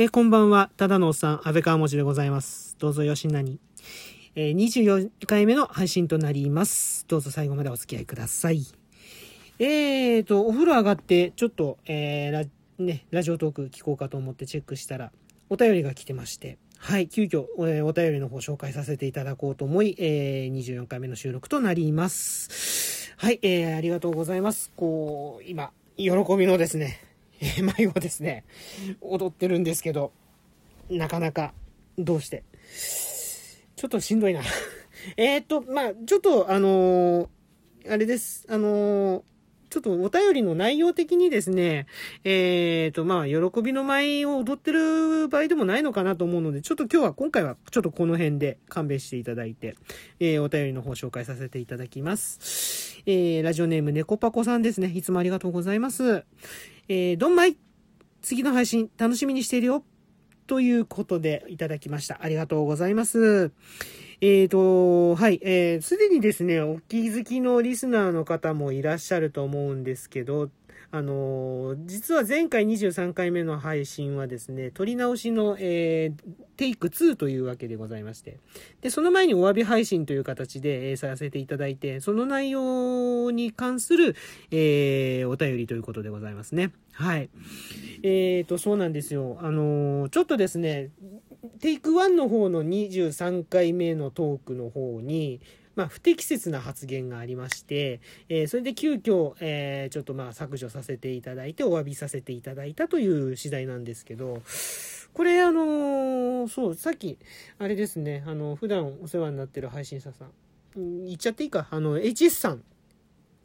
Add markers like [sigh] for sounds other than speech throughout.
えーこんばんは、ただのおっさん、安倍川文字でございます。どうぞよしなに。えー24回目の配信となります。どうぞ最後までお付き合いください。えーと、お風呂上がって、ちょっと、えーラ、ね、ラジオトーク聞こうかと思ってチェックしたら、お便りが来てまして、はい、急遽、えーお便りの方紹介させていただこうと思い、えー24回目の収録となります。はい、えーありがとうございます。こう、今、喜びのですね、[laughs] 舞をですね、踊ってるんですけど、なかなか、どうして。ちょっとしんどいな。[laughs] えっと、まあちょっと、あのーあれです。あのーちょっとお便りの内容的にですね、えーと、まあ、喜びの舞を踊ってる場合でもないのかなと思うので、ちょっと今日は、今回はちょっとこの辺で勘弁していただいて、えお便りの方紹介させていただきます。えラジオネーム猫パコさんですね。いつもありがとうございます。えー、どんまい次の配信楽しみにしているよ。ということでいただきました。ありがとうございます。えーと、はい、えー、すでにですね、お気づきのリスナーの方もいらっしゃると思うんですけど、あの実は前回23回目の配信はですね、撮り直しの、えーテイク2というわけでございまして、で、その前にお詫び配信という形で、えーさせていただいて、その内容に関する、えーお便りということでございますね。はい。えーと、そうなんですよ。あのちょっとですね、テイク1の方の23回目のトークの方に、まあ、不適切な発言がありまして、えーそれで急遽、えーちょっとまあ削除させていただいて、お詫びさせていただいたという次第なんですけど、これあのーそう、さっき、あれですね、あの、普段お世話になってる配信者さん、言っちゃっていいか、あの、HS さん、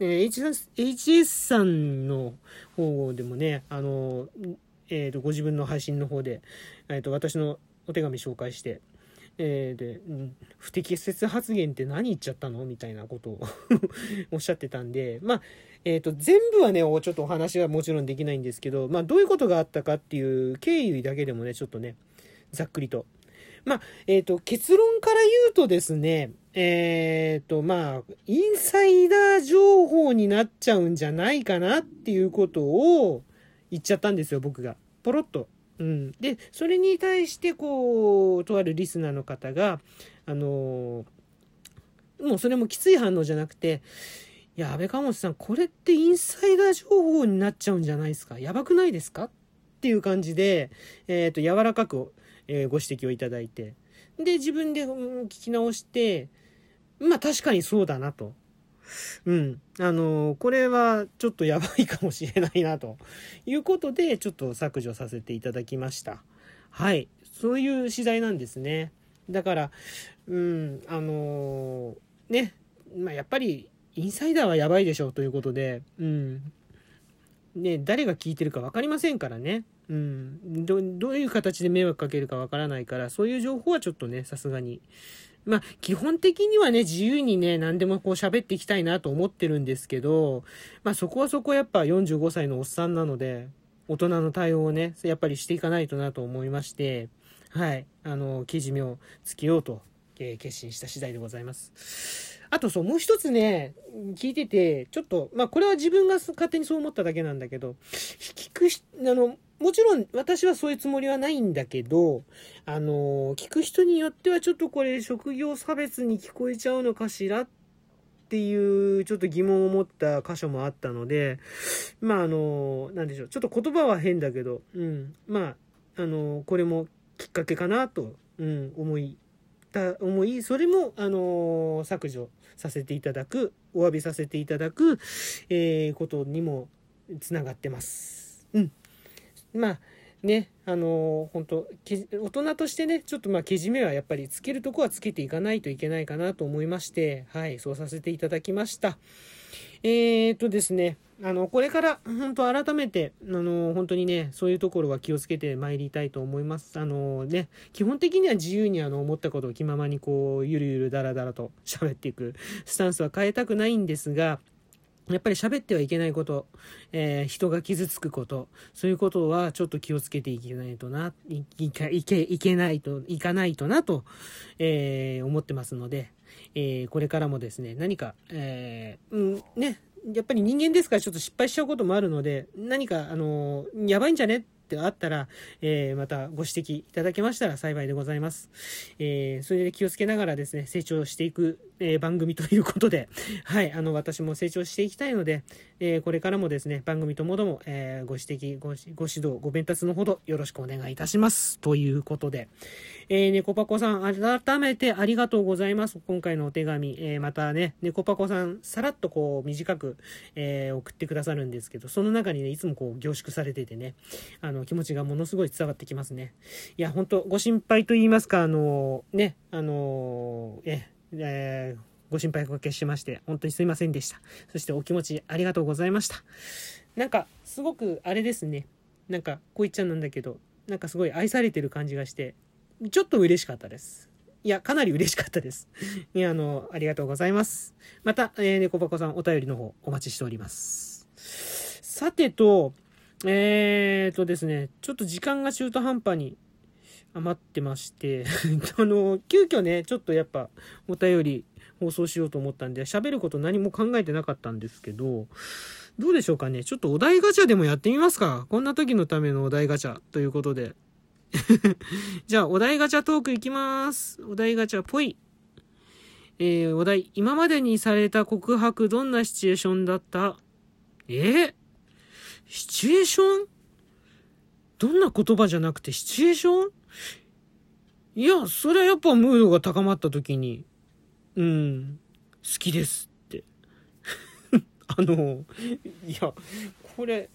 えー HS, HS さんの方でもね、あの、えーと、ご自分の配信の方で、えーと、私のお手紙紹介して、えーで、うん不適切発言って何言っちゃったの？みたいなことを [laughs] おっしゃってたんで、まあ、えっ、と、全部はね、ちょっとお話はもちろんできないんですけど、まあ、どういうことがあったかっていう経緯だけでもね、ちょっとね、ざっくりと。まあ、えっ、と、結論から言うとですね、えっ、と、まあ、インサイダー情報になっちゃうんじゃないかなっていうことを言っちゃったんですよ、僕が。ポロッと。うん。で、それに対して、こう、とあるリスナーの方が、あのもうそれもきつい反応じゃなくて、いや、安倍川本さん、これってインサイダー情報になっちゃうんじゃないですか？やばくないですか？っていう感じで、えっ、と、柔らかく、えーご指摘をいただいて、で、自分で、うん聞き直して、まあ確かにそうだなと。うん。あのこれはちょっとやばいかもしれないなということで、ちょっと削除させていただきました。はい。そういう次第なんですね。だから、うん、あのね、まあやっぱり、インサイダーはやばいでしょうということで、うん。ね、誰が聞いてるか分かりませんからね。うん。どどういう形で迷惑かけるか分からないから、そういう情報はちょっとね、さすがに。まあ、基本的にはね、自由にね、何でもこう喋っていきたいなと思ってるんですけど、まあそこはそこやっぱ45歳のおっさんなので、大人の対応をね、やっぱりしていかないとなと思いまして、はい、あの、けじめをつけようと、えー決心した次第でございます。あとそう、もう一つね、聞いてて、ちょっと、まあこれは自分が勝手にそう思っただけなんだけど、聞くし、あの、もちろん私はそういうつもりはないんだけど、あの、聞く人によってはちょっとこれ職業差別に聞こえちゃうのかしらっていうちょっと疑問を持った箇所もあったので、まああの、なんでしょう、ちょっと言葉は変だけど、うん、まあ、あの、これもきっかけかなと、うん、思いた、思い、それも、あの、削除させていただく、お詫びさせていただく、えーことにもつながってます。うん。まあ、ね、あの本当大人としてね、ちょっとまあ、けじめはやっぱりつけるとこはつけていかないといけないかなと思いまして、はい、そうさせていただきました。えー、っとですね、あの、これから、本当改めて、あの、本当にね、そういうところは気をつけて参りたいと思います。あのね、基本的には自由にあの、思ったことを気ままにこう、ゆるゆるだらだらと [laughs] 喋っていくスタンスは変えたくないんですが、やっぱり喋ってはいけないこと、えー人が傷つくこと、そういうことはちょっと気をつけていけないとな、いいかいけ、いけないと、いかないとなと、えー思ってますので、えーこれからもですね、何か、えーうん、ね、やっぱり人間ですからちょっと失敗しちゃうこともあるので、何か、あの、やばいんじゃねってあったら、えー、またご指摘いただけましたら幸いでございます。えー、それで気をつけながらですね、成長していく、え、番組ということで、はい、あの、私も成長していきたいので、え、これからもですね、番組ともども、え、ご指摘ご、指導、ご鞭達のほどよろしくお願いいたします。ということで、えー、猫パコさん、改めてありがとうございます。今回のお手紙、え、またね、猫パコさん、さらっとこう、短く、え、送ってくださるんですけど、その中にね、いつもこう、凝縮されててね、あの、気持ちがものすごい伝わってきますね。いや、本当ご心配と言いますか、あのね、あのえ、えーご心配おかけしまして、本当にすいませんでした。そしてお気持ちありがとうございました。なんか、すごくあれですね。なんか、こう言っちゃなんだけど、なんかすごい愛されてる感じがして、ちょっと嬉しかったです。いや、かなり嬉しかったです。いや、あの、ありがとうございます。また、えー、猫箱さんお便りの方お待ちしております。さてと、えーとですね、ちょっと時間が中途半端に余ってまして、[laughs] あの、急遽ね、ちょっとやっぱお便り放送しようと思ったんで、喋ること何も考えてなかったんですけど、どうでしょうかね。ちょっとお題ガチャでもやってみますか。こんな時のためのお題ガチャということで。[laughs] じゃあ、お題ガチャトークいきます。お題ガチャぽい。えー、お題、今までにされた告白、どんなシチュエーションだった？えー、シチュエーション？どんな言葉じゃなくてシチュエーション？いや、それはやっぱムードが高まった時に、うん、好きですって。[laughs] あの、いや、これ、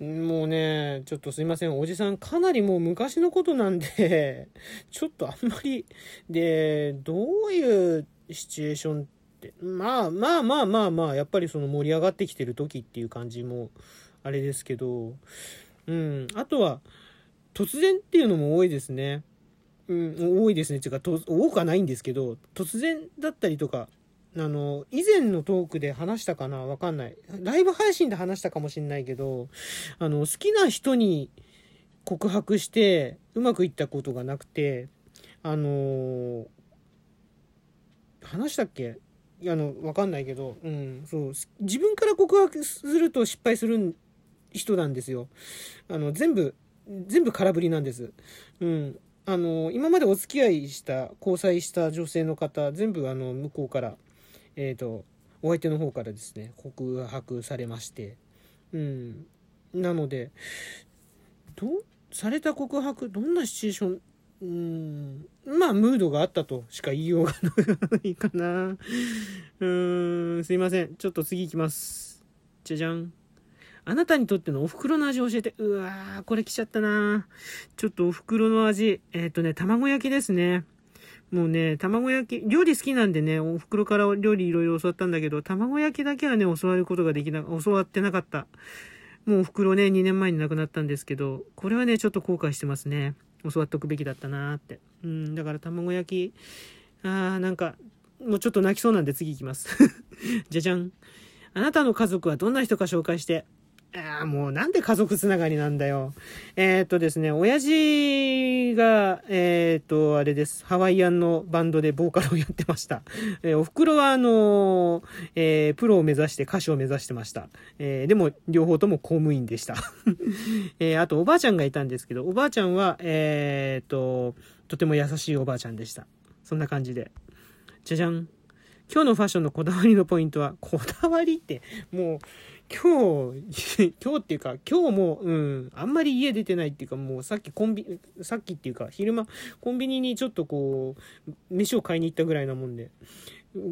もうね、ちょっとすいません。おじさん、かなりもう昔のことなんで、ちょっとあんまり、で、どういうシチュエーションって、まあまあまあまあまあ、やっぱりその盛り上がってきてる時っていう感じも、あれですけど、うん、あとは、突然っていうのも多いですね。うん、多いですね。っていうか、多くはないんですけど、突然だったりとか、あの、以前のトークで話したかなわかんない。ライブ配信で話したかもしんないけど、あの、好きな人に告白して、うまくいったことがなくて、あの話したっけ？あの、わかんないけど、うん、そう、自分から告白すると失敗する人なんですよ。あの、全部、全部空振りなんです。うん。あの、今までお付き合いした、交際した女性の方、全部あの、向こうから、えっ、ー、と、お相手の方からですね、告白されまして、うん。なので、ど、された告白、どんなシチュエーション、うん、まあ、ムードがあったとしか言いようがないかな。うん、すいません。ちょっと次行きます。じゃじゃん。あなたにとってのお袋の味を教えて。うわー、これ来ちゃったなちょっとお袋の味。えっ、ー、とね、卵焼きですね。もうね、卵焼き、料理好きなんでね、お袋から料理いろいろ教わったんだけど、卵焼きだけはね、教わることができな、教わってなかった。もうお袋ね、2年前に亡くなったんですけど、これはね、ちょっと後悔してますね。教わっておくべきだったなーって。うん、だから卵焼き、あー、なんか、もうちょっと泣きそうなんで次行きます。[laughs] じゃじゃん。あなたの家族はどんな人か紹介して。ああ、もうなんで家族つながりなんだよ。えー、っとですね、親父が、えー、っと、あれです。ハワイアンのバンドでボーカルをやってました。えー、お袋はあのえプロを目指して歌手を目指してました。えでも、両方とも公務員でした。[laughs] えあと、おばあちゃんがいたんですけど、おばあちゃんは、えっと、とても優しいおばあちゃんでした。そんな感じで。じゃじゃん。今日のファッションのこだわりのポイントは、こだわりって、もう、今日、[laughs] 今日っていうか、今日も、うん、あんまり家出てないっていうか、もうさっきコンビ、さっきっていうか、昼間、コンビニにちょっとこう、飯を買いに行ったぐらいなもんで、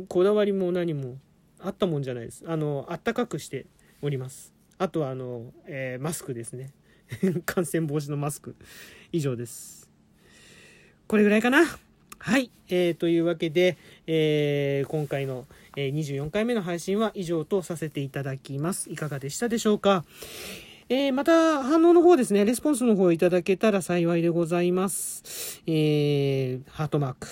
こだわりも何もあったもんじゃないです。あの、あったかくしております。あとは、あの、えー、マスクですね。[laughs] 感染防止のマスク。以上です。これぐらいかな？はい。えー、というわけで、えー、今回の、え、24回目の配信は以上とさせていただきます。いかがでしたでしょうか？えー、また反応の方ですね、レスポンスの方いただけたら幸いでございます。えー、ハートマーク、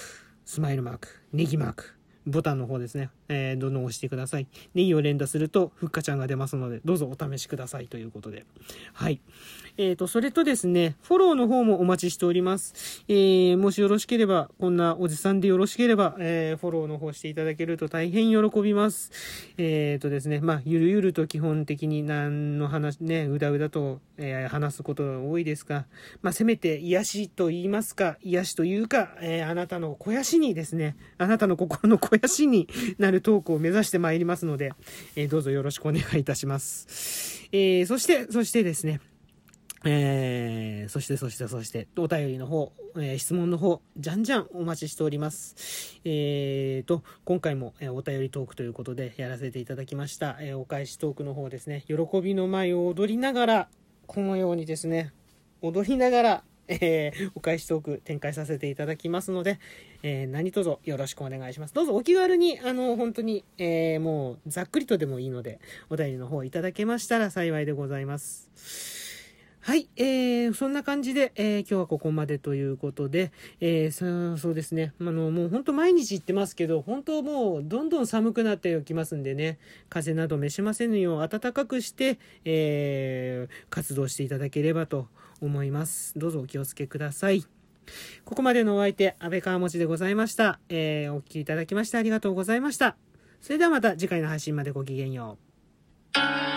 スマイルマーク、ネギマーク、ボタンの方ですね。えー、どんどん押してください。ネギを連打すると、ふっかちゃんが出ますので、どうぞお試しくださいということで。はい。えっ、ー、と、それとですね、フォローの方もお待ちしております。えー、もしよろしければ、こんなおじさんでよろしければ、えー、フォローの方していただけると大変喜びます。えっ、ー、とですね、まあ、ゆるゆると基本的に何の話、ね、うだうだと、えー、話すことが多いですが、まあ、せめて癒しと言いますか、癒しというか、えー、あなたの肥やしにですね、あなたの心の肥やしになるトークを目指してまいりますので、えー、どうぞよろしくお願いいたします。えー、そして、そしてですね、えー、そして、そして、そして、お便りの方、えー、質問の方、じゃんじゃんお待ちしております。えーと、今回も、えー、お便りトークということでやらせていただきました。えー、お返しトークの方ですね、喜びの舞を踊りながら、このようにですね、踊りながら、えー、お返しトーク展開させていただきますので、えー、何卒よろしくお願いします。どうぞお気軽に、あの、本当に、えー、もう、ざっくりとでもいいので、お便りの方いただけましたら幸いでございます。はい、えー、そんな感じで、えー、今日はここまでということで、えー、そうですね、あの、もう本当毎日言ってますけど、本当もうどんどん寒くなってきますんでね、風邪など召しませぬよう暖かくして、えー、活動していただければと思います。どうぞお気をつけください。ここまでのお相手、安倍川持でございました。えー、お聴きいただきましてありがとうございました。それではまた次回の配信までごきげんよう。